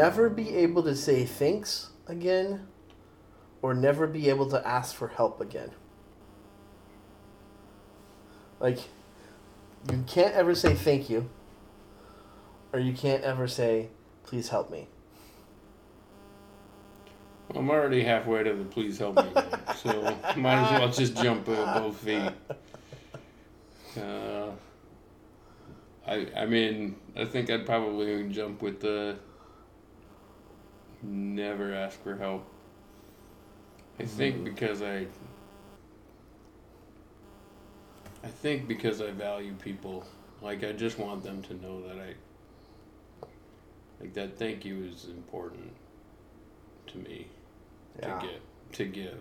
never be able to say thanks again or never be able to ask for help again. Like, you can't ever say thank you, or you can't ever say, please help me. I'm already halfway to the please help me, so might as well just jump uh, both feet. Uh, I I mean I think I'd probably jump with the never ask for help. I think Mhm. because I I think because I value people, like I just want them to know that I like that thank you is important to me Yeah. to get to give.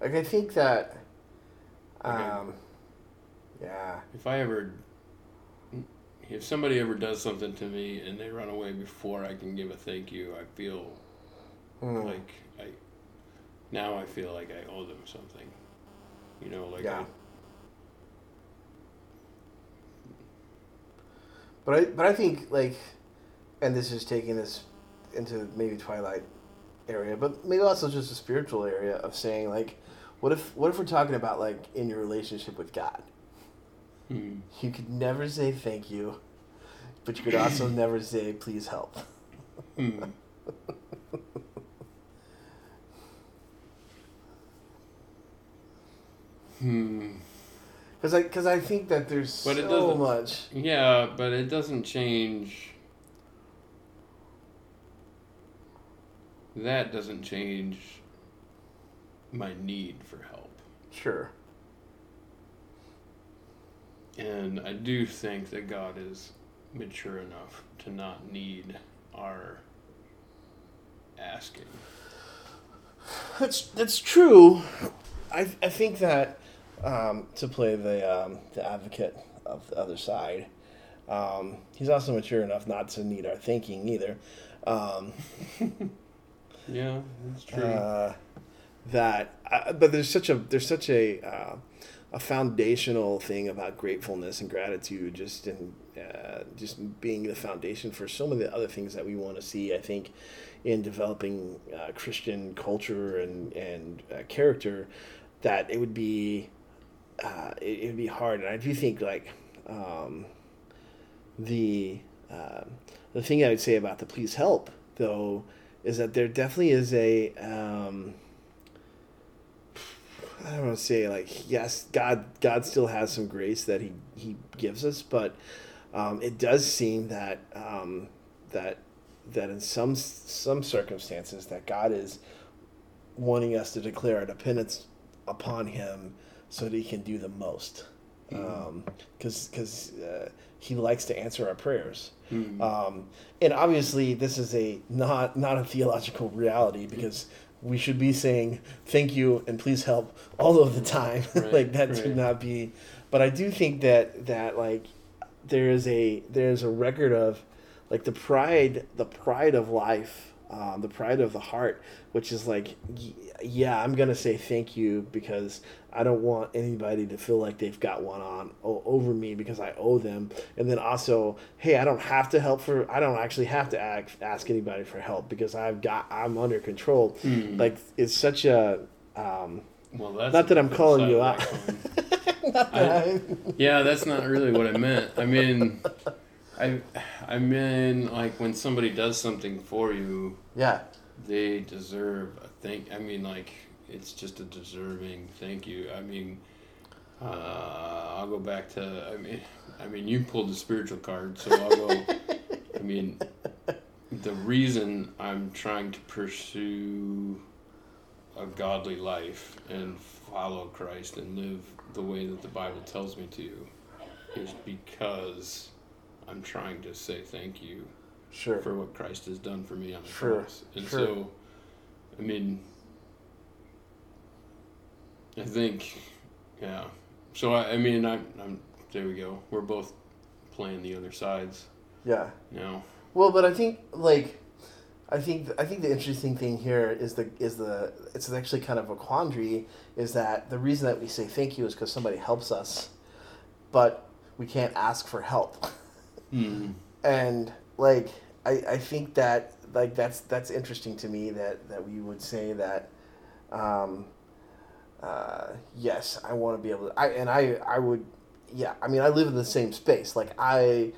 Like, I think that, um, yeah, If I ever if somebody ever does something to me and they run away before I can give a thank you, I feel Hmm. like I now I feel like I owe them something. You know, like Yeah. I, But I but I think like, and this is taking this into maybe Twilight area, but maybe also just a spiritual area of saying like, what if what if we're talking about like in your relationship with God? Hmm, You could never say thank you, but you could also never say please help. hmm. Hmm. Because I because I think that there's But so much. Yeah, but it doesn't change. That doesn't change my need for help. Sure. And I do think that God is mature enough to not need our asking. That's that's true. I I think that um, to play the um, the advocate of the other side, um, he's also mature enough not to need our thinking either. Um, Yeah, that's true. uh, that, uh, but there's such a there's such a uh, a foundational thing about gratefulness and gratitude, just in uh, just being the foundation for so many other things that we want to see. I think in developing uh, Christian culture and and uh, character, that it would be uh, it, it would be hard, and I do think like um, the uh, the thing I would say about the please help though is that there definitely is a um, I don't want to say like yes, God God still has some grace that he he gives us, but um, it does seem that um, that that in some some circumstances that God is wanting us to declare our dependence upon Him so that He can do the most, because because uh, He likes to answer our prayers. Hmm. Um, and obviously, this is a not not a theological reality because we should be saying thank you and please help all of the time. Right, like that right. should not be. But I do think that that like there is a there is a record of like the pride the pride of life. Um, the pride of the heart, which is like, yeah, I'm gonna say thank you because I don't want anybody to feel like they've got one on over me because I owe them. And then also, hey, I don't have to help for. I don't actually have to ask, ask anybody for help because I've got. I'm under control. Hmm. Like it's such a. Um, Well, that's not that I'm calling you out. I- Yeah, that's not really what I meant. I mean, I, I mean, like when somebody does something for you, yeah, they deserve a thank. I mean, like it's just a deserving thank you. I mean, uh, I'll go back to. I mean, I mean, you pulled the spiritual card, so I'll go. I mean, the reason I'm trying to pursue a godly life and follow Christ and live the way that the Bible tells me to is because I'm trying to say thank you sure. for what Christ has done for me on the Sure, cross. And sure. so, I mean, I think, yeah. So I, I mean, I'm, I'm. There we go. We're both playing the other sides Yeah. now. Well, but I think like I think I think the interesting thing here is the is the it's actually kind of a quandary is that the reason that we say thank you is because somebody helps us, but we can't ask for help. Hmm. and like I, I think that like that's that's interesting to me that that we would say that um, uh, yes I want to be able to I and I I would yeah I mean I live in the same space like I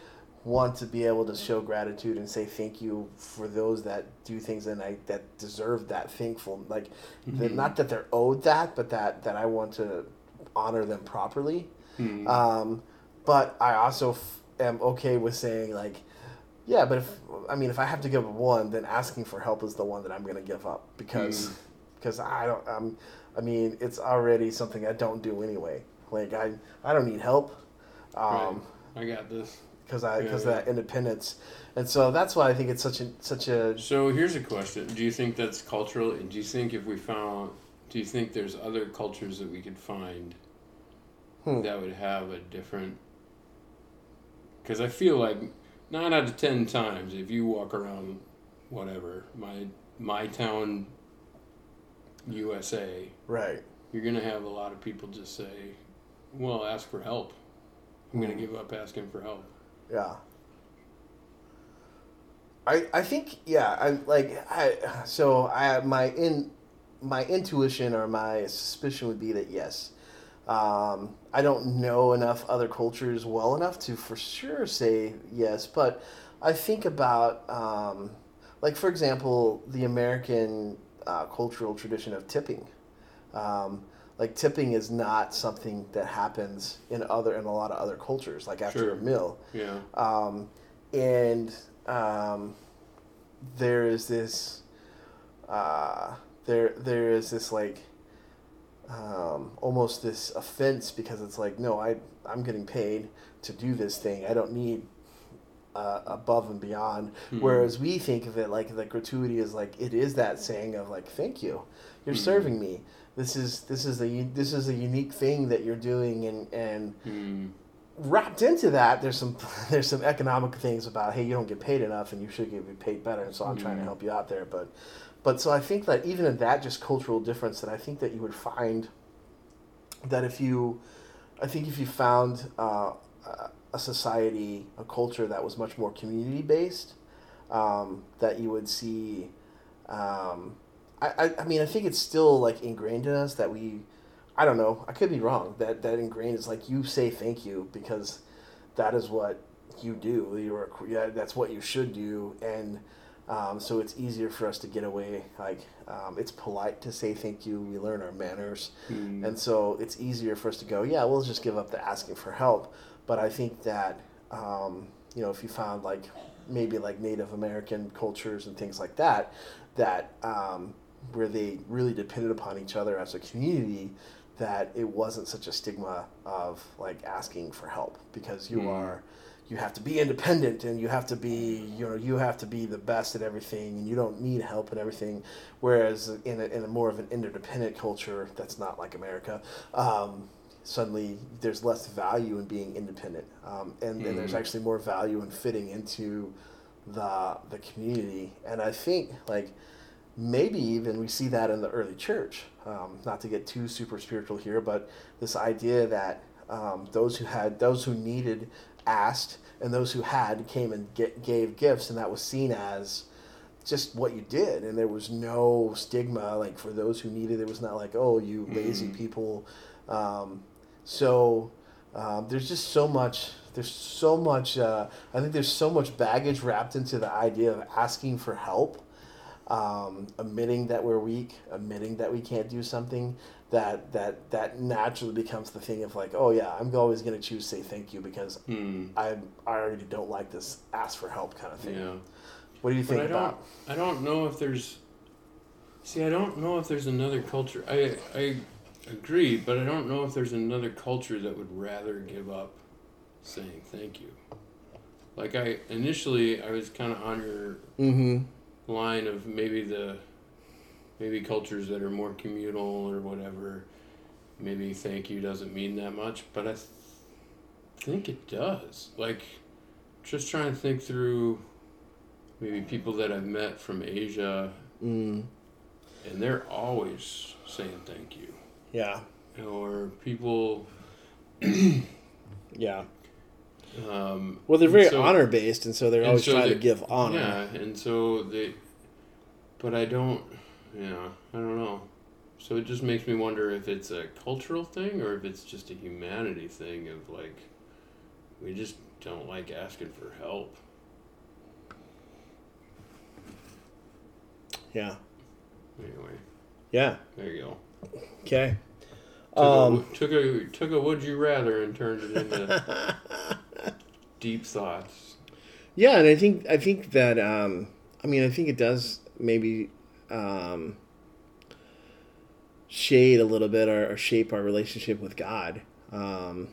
want to be able to show gratitude and say thank you for those that do things and I that deserve that thankful like that Mhm. not that they're owed that but that that I want to honor them properly Hmm. um, but I also f- am okay with saying like, yeah, but if I mean if I have to give up one, then asking for help is the one that I'm going to give up because Mm. because I don't I'm I mean it's already something I don't do anyway. Like I I don't need help. Um, I got this. because I because yeah. of that independence, and so that's why I think it's such a such a So here's a question: Do you think that's cultural? And do you think if we found, do you think there's other cultures that we could find Hmm. that would have a different? Because I feel like nine out of ten times, if you walk around, whatever my my town, USA, right. you're gonna have a lot of people just say, "Well, ask for help." I'm gonna Hmm. give up asking for help. Yeah. I I think yeah I like I so I my in my intuition or my suspicion would be that yes, um, I don't know enough other cultures well enough to for sure say yes, but I think about um, like for example the American uh, cultural tradition of tipping. Um, like tipping is not something that happens in other in a lot of other cultures. Like after Sure. a meal, Yeah. um, and um, there is this uh, there there is this like um, almost this offense because it's like no I I'm getting paid to do this thing I don't need uh, above and beyond Hmm. whereas we think of it like the gratuity is like it is that saying of like thank you you're Mhm. serving me this is this is a this is a unique thing that you're doing and and Hmm. wrapped into that there's some there's some economic things about hey you don't get paid enough and you should get paid better and so i'm trying to Mhm. help you out there but but so i think that even in that just cultural difference that i think that you would find that if you i think if you found uh, a- society a culture that was much more community based um, that you would see um, I, I, mean i think it's still like ingrained in us that we I don't know. I could be wrong. That that ingrained is like you say thank you because that is what you do. You're that's what you should do, and um, so it's easier for us to get away. Like um, it's polite to say thank you. We learn our manners, Hmm. and so it's easier for us to go. Yeah, we'll just give up the asking for help. But I think that um, you know if you found like maybe like Native American cultures and things like that, that um, where they really depended upon each other as a community that it wasn't such a stigma of like asking for help because you Mm. are you have to be independent and you have to be you know you have to be the best at everything and you don't need help and everything whereas in a, in a more of an interdependent culture that's not like america um, suddenly there's less value in being independent um, and then there's Mm. actually more value in fitting into the the community and i think like maybe even we see that in the early church. Um, not to get too super spiritual here, but this idea that um, those who had, those who needed, asked, and those who had came and get, gave gifts, and that was seen as just what you did, and there was no stigma like for those who needed. It was not like, oh, you lazy Mhm. people. Um, so um, there's just so much. There's so much. Uh, I think there's so much baggage wrapped into the idea of asking for help um, admitting that we're weak, admitting that we can't do something, that that that naturally becomes the thing of like, oh yeah, I'm always going to choose say thank you because Hmm. I I already don't like this ask for help kind of thing. Yeah. What do you think I don't. about? I don't know if there's. See, I don't know if there's another culture. I I agree, but I don't know if there's another culture that would rather give up saying thank you. Like I initially, I was kind of on your Mm-hmm. line of maybe the maybe cultures that are more communal or whatever. Maybe thank you doesn't mean that much, but I th- think it does. Like, just trying to think through maybe people that I've met from Asia, Mm. and they're always saying thank you. Yeah. Or people, Yeah. Um, Well, they're very so- honor based, and so they're always so trying to give honor. Yeah, and so they, but I don't, yeah, I don't know. So it just makes me wonder if it's a cultural thing or if it's just a humanity thing of like, we just don't like asking for help. Yeah. Anyway, Yeah. there you go. Okay. Took, Um, a, took a took a would you rather and turned it into deep thoughts. Yeah, and I think I think that um, I mean I think it does maybe um, shade a little bit or, or shape our relationship with God. Um,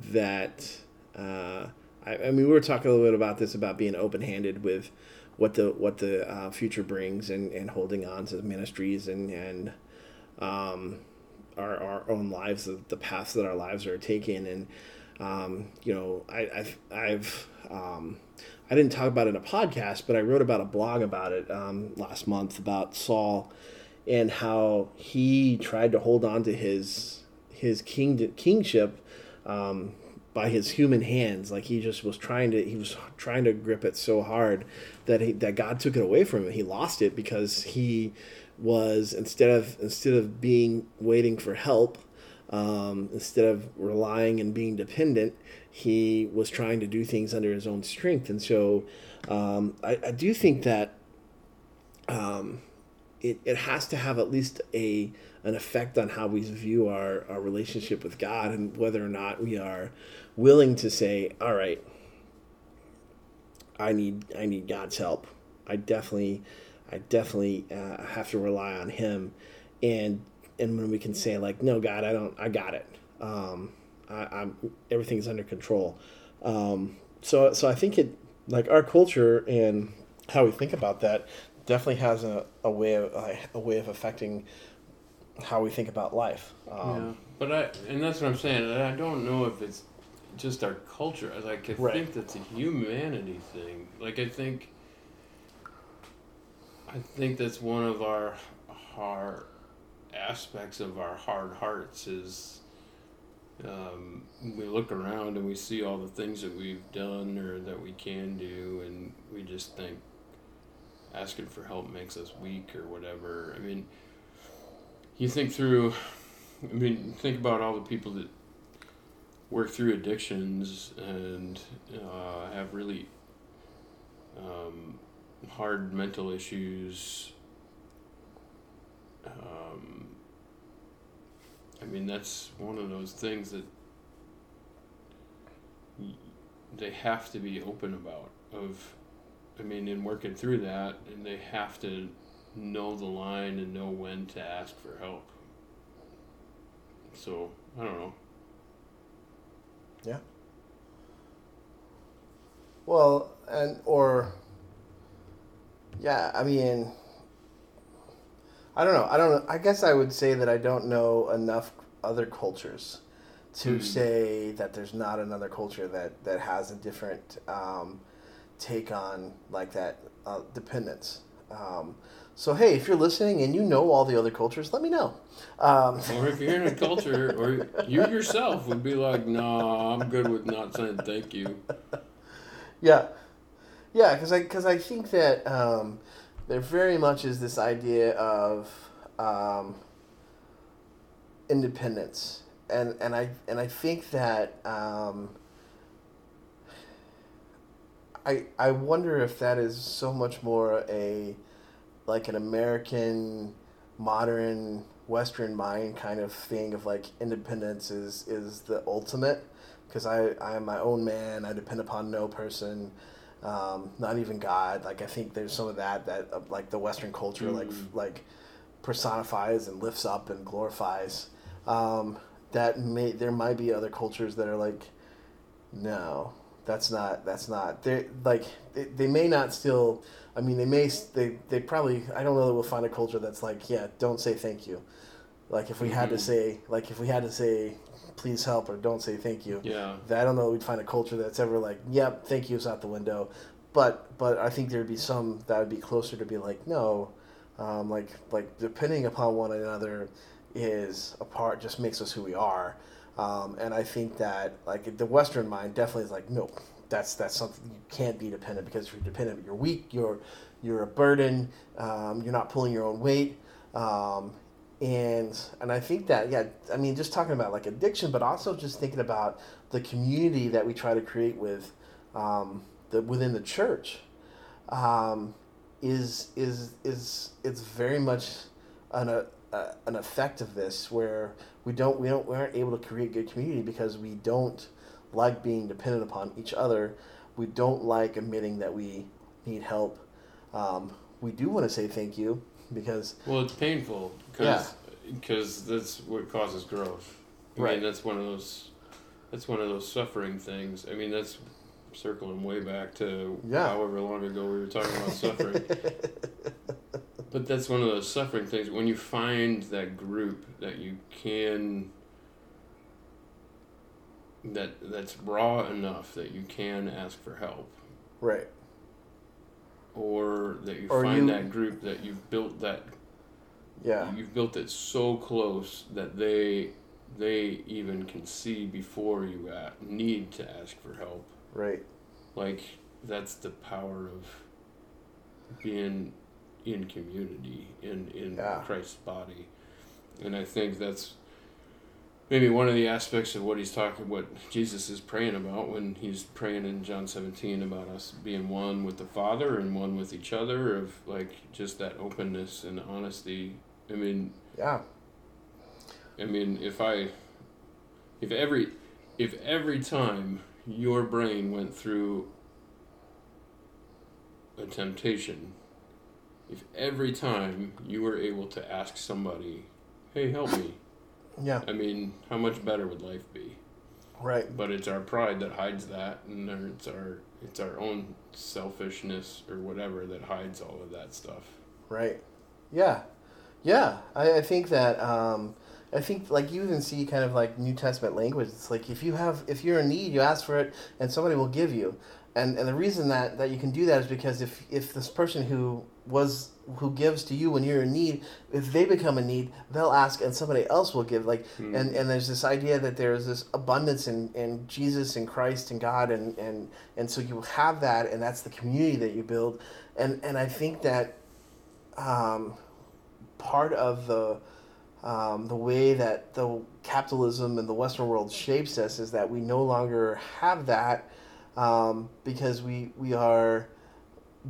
that uh, I, I mean we were talking a little bit about this about being open handed with what the what the uh, future brings and, and holding on to ministries and and um, our, our own lives the, the paths that our lives are taking and um, you know I, I've I've um, I didn't talk about it in a podcast but I wrote about a blog about it um, last month about Saul and how he tried to hold on to his his king kingship um, by his human hands. Like he just was trying to he was trying to grip it so hard that he that God took it away from him. He lost it because he was instead of instead of being waiting for help um, instead of relying and being dependent he was trying to do things under his own strength and so um, I, I do think that um, it, it has to have at least a an effect on how we view our, our relationship with God and whether or not we are willing to say, all right, I need I need God's help. I definitely I definitely uh, have to rely on Him, and and when we can say like, no, God, I don't, I got it. Um, I, I'm everything's under control. Um, so so I think it like our culture and how we think about that definitely has a, a way of a, a way of affecting how we think about life. yeah, Um, but I and that's what I'm saying. I don't know if it's just our culture. I Like I Right. think that's a humanity thing. Like I think. I think that's one of our hard aspects of our hard hearts is um, we look around and we see all the things that we've done or that we can do and we just think asking for help makes us weak or whatever. I mean, you think through, I mean, think about all the people that work through addictions and uh, have really um, hard mental issues. Um, I mean, that's one of those things that they have to be open about. Of, I mean, in working through that, and they have to know the line and know when to ask for help. So I don't know. Yeah. Well, and or yeah, I mean, I don't know. I don't know. I guess I would say that I don't know enough other cultures to Hmm. say that there's not another culture that that has a different um, take on like that uh, dependence. Um, so hey, if you're listening and you know all the other cultures, let me know. Um, Or if you're in a culture, or you yourself would be like, "No, I'm good with not saying thank you." Yeah, yeah, because I because I think that um, there very much is this idea of um, independence, and and I and I think that um, I I wonder if that is so much more a like an American modern Western mind kind of thing of like independence is is the ultimate. Because I I am my own man. I depend upon no person, um, not even God. Like I think there's some of that that uh, like the Western culture like Mm. like personifies and lifts up and glorifies. Um, that may there might be other cultures that are like, no, that's not that's not. They like they, they may not still. I mean, they may they they probably. I don't know that we'll find a culture that's like, yeah, don't say thank you. Like if we had to Mhm. say, like if we had to say, please help or don't say thank you. Yeah, I don't know. We'd find a culture that's ever like, yep, thank you is out the window. But but I think there'd be some that would be closer to be like, no, um, like like depending upon one another is a part just makes us who we are. Um, and I think that like the Western mind definitely is like, no, that's that's something you can't be dependent because if you're dependent, you're weak, you're you're a burden, um, you're not pulling your own weight. Um, and and I think that yeah, I mean just talking about like addiction, but also just thinking about the community that we try to create with um, the within the church um, is is is it's very much an a, an effect of this where we don't we don't we aren't able to create good community because we don't like being dependent upon each other. We don't like admitting that we need help. Um, we do want to say thank you because well, it's painful because because that's what causes growth. I Right. mean, that's one of those that's one of those suffering things. I mean, that's circling way back to Yeah. however long ago we were talking about suffering. But that's one of those suffering things. When you find that group that you can that that's raw enough that you can ask for help, right or that you Or find you- that group that you've built that yeah you've built it so close that they they even can see before you need to ask for help. right Like that's the power of being in community in in Yeah. Christ's body, and I think that's maybe one of the aspects of what he's talking, what Jesus is praying about when he's praying in John seventeen about us being one with the Father and one with each other, of like just that openness and honesty. I mean, yeah I mean, if I, if every, if every time your brain went through a temptation, if every time you were able to ask somebody, "Hey, help me," yeah I mean, how much better would life be? right But it's our pride that hides that, and it's our it's our own selfishness or whatever that hides all of that stuff. Right. Yeah. Yeah. I, I think that um, I think like you even see kind of like New Testament language. It's like if you have if you're in need, you ask for it, and somebody will give you. And and the reason that that you can do that is because if if this person who was who gives to you when you're in need, if they become in need, they'll ask and somebody else will give. Like Hmm. and and there's this idea that there's this abundance in, in Jesus and Christ and God and, and and so you have that and that's the community that you build and and I think that um, part of the um, the way that the capitalism and the Western world shapes us is that we no longer have that um, because we we are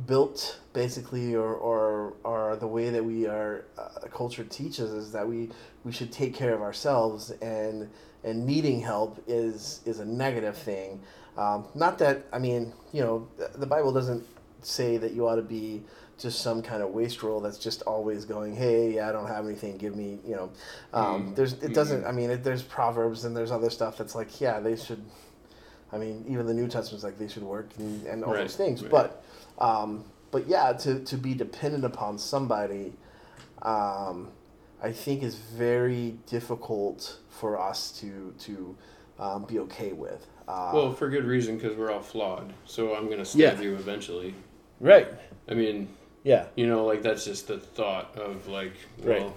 built basically or, or or the way that we are uh, culture teaches is that we we should take care of ourselves and and needing help is is a negative thing. Um, not that i mean you know the bible doesn't say that you ought to be just some kind of wastrel that's just always going hey i don't have anything give me you know. Um, Mm. there's it doesn't i mean it, there's proverbs and there's other stuff that's like yeah they should i mean even the new testament's like they should work and, and all Right, those things right. but um, but yeah, to, to be dependent upon somebody, um, I think is very difficult for us to to um, be okay with. Uh, Well, for good reason, because we're all flawed. So I'm gonna stab Yeah. you eventually. right, I mean, yeah, You know, like that's just the thought of like, well, Right.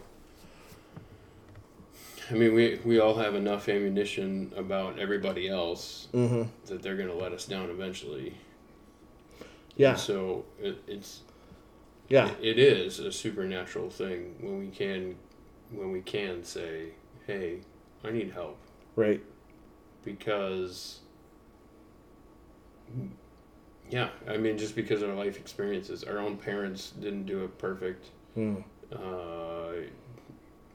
I mean, we we all have enough ammunition about everybody else mm-hmm. that they're gonna let us down eventually. yeah, So it, it's yeah, it, it is a supernatural thing when we can when we can say, hey, I need help right, because. Yeah, I mean, just because of our life experiences, our own parents didn't do it perfect. mm. uh,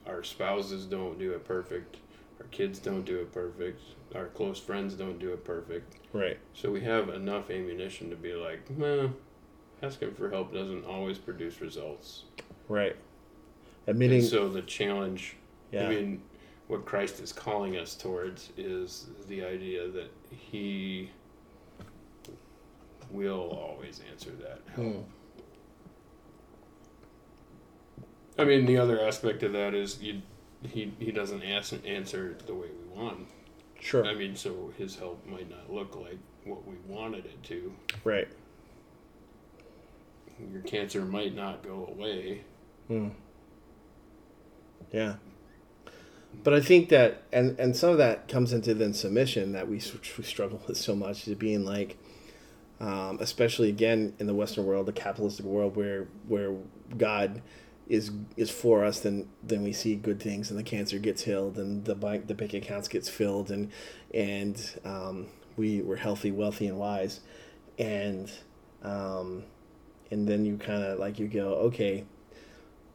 our spouses don't do it perfect our kids don't do it perfect our close friends don't do it perfect. Right, so we have enough ammunition to be like nah, asking for help doesn't always produce results. Right. and Admitting, so the challenge yeah, i mean what christ is calling us towards is the idea that he will always answer that help. Mm. I mean, the other aspect of that is you, he he doesn't ask, answer the way we want. sure, I mean, so his help might not look like what we wanted it to. right, Your cancer might not go away. mm. yeah. But I think that, and and some of that comes into then submission that we, we struggle with so much is being like, um, especially again in the Western world, the capitalistic world, where where God is is for us, then then we see good things, and the cancer gets healed, and the bank the bank accounts gets filled, and and um, we we're healthy, wealthy, and wise, and um, and then you kind of like you go okay,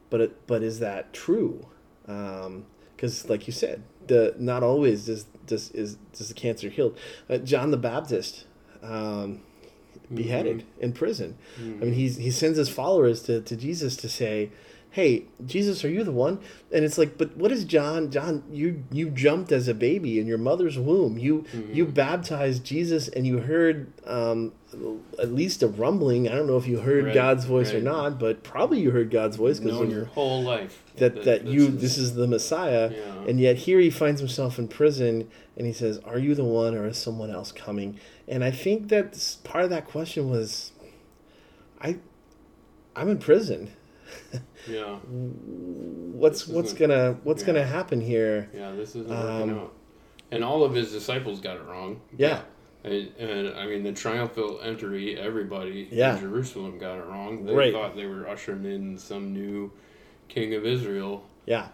but it, but is that true? Because like you said, the not always does does is does the cancer healed. Uh, John the Baptist. Um, beheaded in prison. I mean, he's, he sends his followers to, to Jesus to say, "Hey, Jesus, are you the one?" And it's like, but what is John? John, you you jumped as a baby in your mother's womb. You you baptized Jesus, and you heard um, at least a rumbling. I don't know if you heard Right, God's voice or not, but probably you heard God's voice because your whole life that that this you is- this is the Messiah, Yeah. and yet here he finds himself in prison, and he says, "Are you the one, or is someone else coming?" And I think that part of that question was, I, I'm in prison. Yeah What's what's gonna what's yeah. gonna happen here? yeah this isn't Um, working out and all of his disciples got it wrong Yeah, and, and I mean the triumphal entry everybody Yeah. in Jerusalem got it wrong they Right. thought they were ushering in some new king of Israel yeah,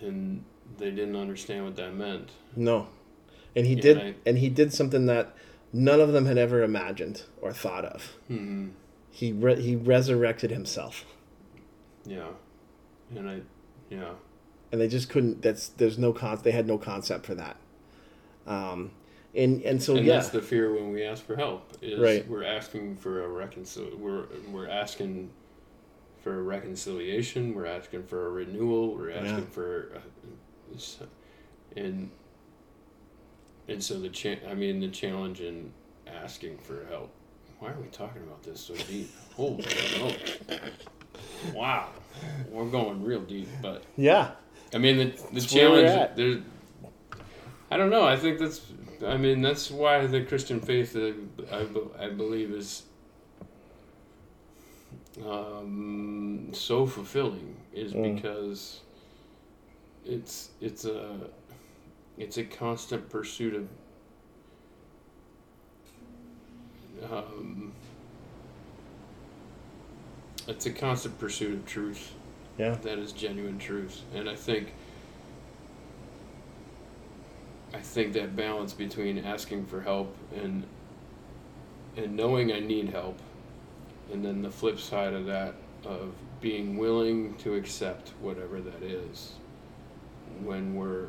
and they didn't understand what that meant no, and he Yeah, did, I- and he did something that none of them had ever imagined or thought of. hmm He re- he resurrected himself, yeah and I yeah and they just couldn't. That's there's no con. They had no concept for that. Um, and and so and yeah, that's the fear when we ask for help is Right. we're asking for a reconcil we're we're asking for a reconciliation we're asking for a renewal we're asking Yeah. for s- and and so the cha- I mean the challenge in asking for help why are we talking about this so deep holy smokes wow we're going real deep but yeah, I mean, the, the That's challenge. at. There's, I don't know. I think that's. I mean, that's why the Christian faith, uh, I, I believe, is um, so fulfilling. Is Mm. because it's it's a it's a constant pursuit of. Um, it's a constant pursuit of truth. Yeah, that is genuine truth. And i think i think that balance between asking for help and and knowing i need help and then the flip side of that of being willing to accept whatever that is when we're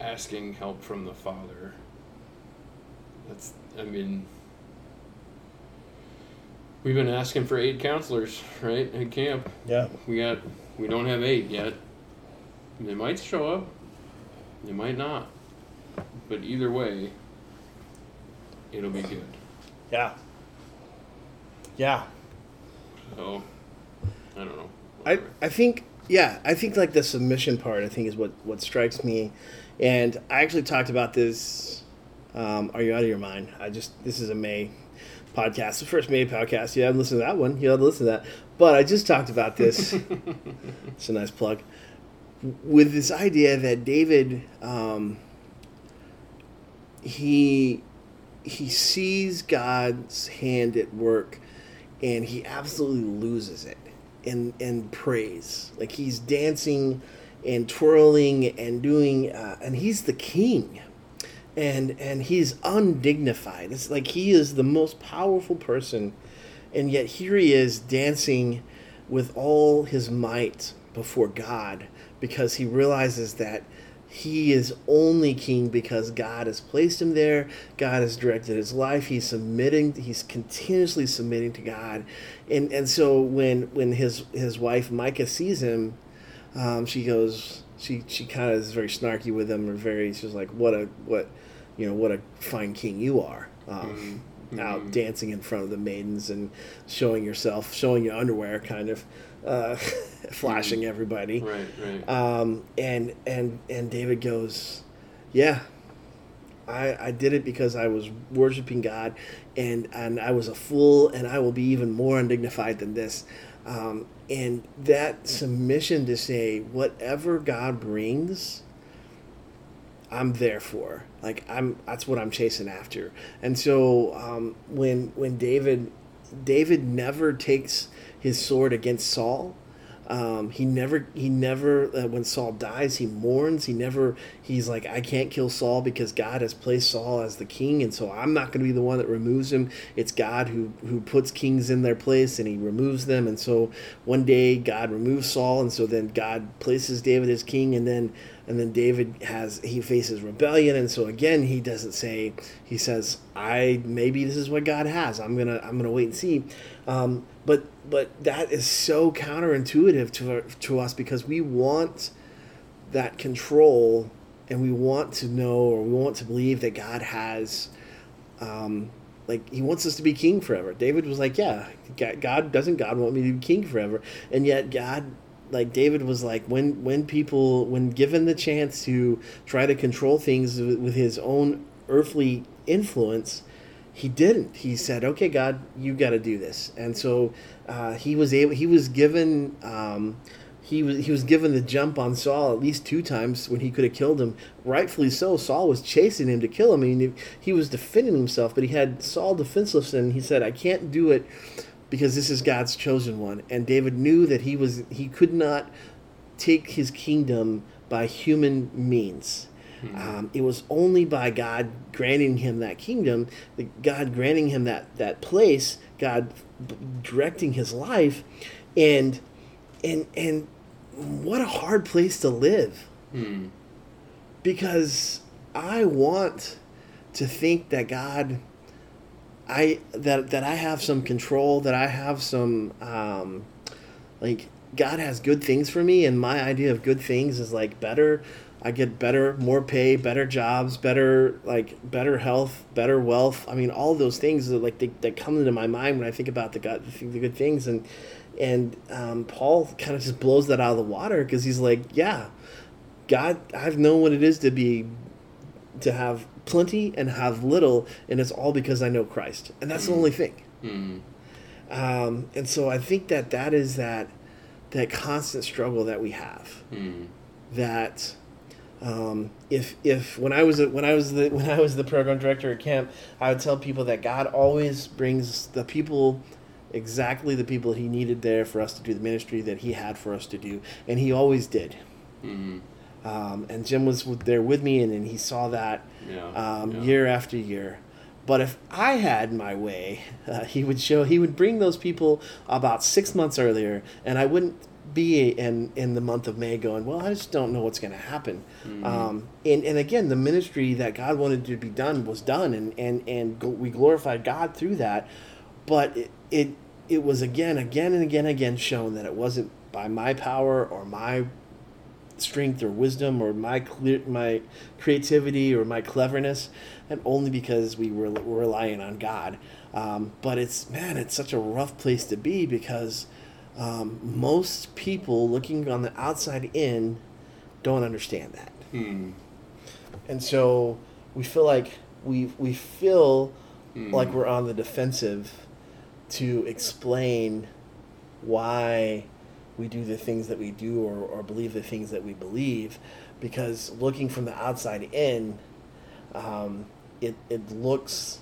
asking help from the father that's i mean We've been asking for eight counselors, right, at camp. yeah, We got, we don't have eight yet. They might show up. They might not. But either way, it'll be good. yeah, yeah. So, I don't know. I, I think yeah I think like the submission part I think is what what strikes me, and I actually talked about this. Um, Are you out of your mind? I just this is a May podcast, the first May podcast. You haven't listened to that one. You haven't listened to that, but I just talked about this. it's a nice plug with this idea that David um, he he sees God's hand at work and he absolutely loses it in in praise like he's dancing and twirling and doing uh, and he's the king and and he's undignified it's like he is the most powerful person and yet here he is dancing with all his might before God because he realizes that he is only king because God has placed him there. God has directed his life. He's submitting. He's continuously submitting to God, and and so when when his his wife Michal sees him, um, she goes. She she kind of is very snarky with him, or very. She's like, "What a what, you know, what a fine king you are." Um, Out Mhm. dancing in front of the maidens and showing yourself, showing your underwear, kind of, uh, flashing everybody. Right, right. Um, and and and David goes, yeah, I I did it because I was worshiping God, and and I was a fool, and I will be even more undignified than this. Um, and that submission to say, whatever God brings, I'm there for. Like I'm, that's what I'm chasing after. And so um, when when David, David never takes his sword against Saul. Um, he never, he never. Uh, when Saul dies, he mourns. He never. He's like, I can't kill Saul because God has placed Saul as the king, and so I'm not going to be the one that removes him. It's God who who puts kings in their place, and He removes them. And so one day God removes Saul, and so then God places David as king, and then and then David has he faces rebellion, and so again he doesn't say. He says, I maybe this is what God has. I'm gonna I'm gonna wait and see. Um, but but that is so counterintuitive to to us because we want that control and we want to know or we want to believe that God has um, like he wants us to be king forever. David was like, yeah, God doesn't God want me to be king forever, and yet God like David was like when when people when given the chance to try to control things with his own earthly influence he didn't. He said, "Okay, God, you got to do this." And so uh, he was able. He was given. Um, he was he was given the jump on Saul at least two times when he could have killed him. Rightfully so. Saul was chasing him to kill him. I mean, he was defending himself, but he had Saul defenseless, and he said, "I can't do it because this is God's chosen one." And David knew that he was he could not take his kingdom by human means. Mm-hmm. Um, it was only by God granting him that kingdom, God granting him that that place, God directing his life, and and and what a hard place to live. Mm. Because I want to think that God, I that that I have some control, that I have some um, like God has good things for me, and my idea of good things is like better I get better, more pay, better jobs, better like better health, better wealth. I mean, all those things that like they, that come into my mind when I think about the God, the good things, and and um, Paul kind of just blows that out of the water because he's like, yeah, God, I've known what it is to be to have plenty and have little, and it's all because I know Christ, and that's the only thing. Mm. Um, and so I think that that is that that constant struggle that we have. Mm. That um, if if when I was a, when I was the when I was the program director at camp, I would tell people that God always brings the people exactly the people He needed there for us to do the ministry that He had for us to do, and He always did. Mm-hmm. Um, and Jim was there with me, and, and he saw that yeah, um, yeah. year after year. But if I had my way, uh, he would show he would bring those people about six months earlier, and I wouldn't be in in the month of May going, well, I just don't know what's going to happen. Mm-hmm. Um, and and again, the ministry that God wanted to be done was done, and and and we glorified God through that. But it, it it was again, again and again, again shown that it wasn't by my power or my strength or wisdom or my clear my creativity or my cleverness, and only because we were, were relying on God. Um, but it's man, it's such a rough place to be because um, most people looking on the outside in don't understand that. Hmm. And so we feel like we we feel hmm. like we're on the defensive to explain why we do the things that we do or, or believe the things that we believe because looking from the outside in um, it, it looks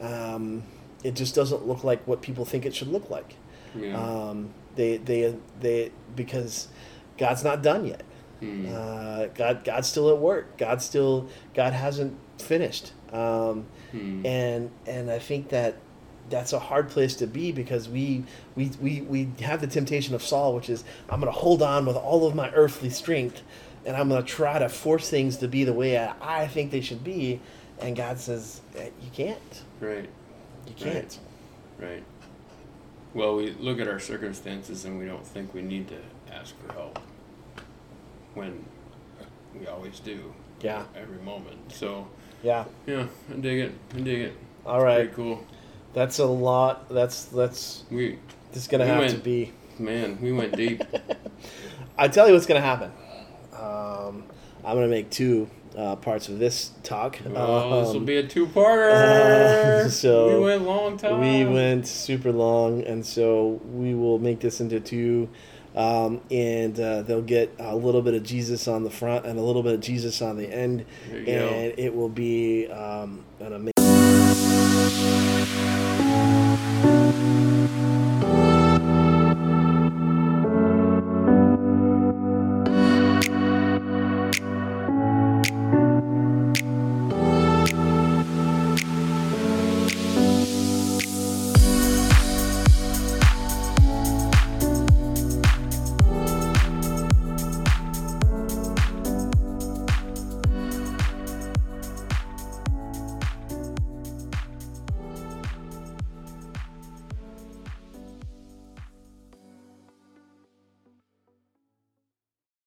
um, it just doesn't look like what people think it should look like yeah. um, they they they because God's not done yet. Mm. Uh, God God's still at work. God still God hasn't finished. Um, mm. And and I think that that's a hard place to be because we we, we we have the temptation of Saul, which is I'm going to hold on with all of my earthly strength, and I'm going to try to force things to be the way I, I think they should be. And God says you can't. Right. You can't. Right. right. Well, we look at our circumstances and we don't think we need to ask for help when we always do. Yeah. Every moment. So. Yeah. Yeah, I dig it. I dig it. All right. Very cool. That's a lot. That's that's. We. This is gonna we have went, to be. Man, we went deep. I tell you what's gonna happen. Um, I'm gonna make two uh, parts of this talk. Oh, this will Um, be a two-parter. uh, so we went long time. we went super long, and so we will make this into two. Um, and uh, they'll get a little bit of Jesus on the front and a little bit of Jesus on the end, you go. and it will be um, an amazing.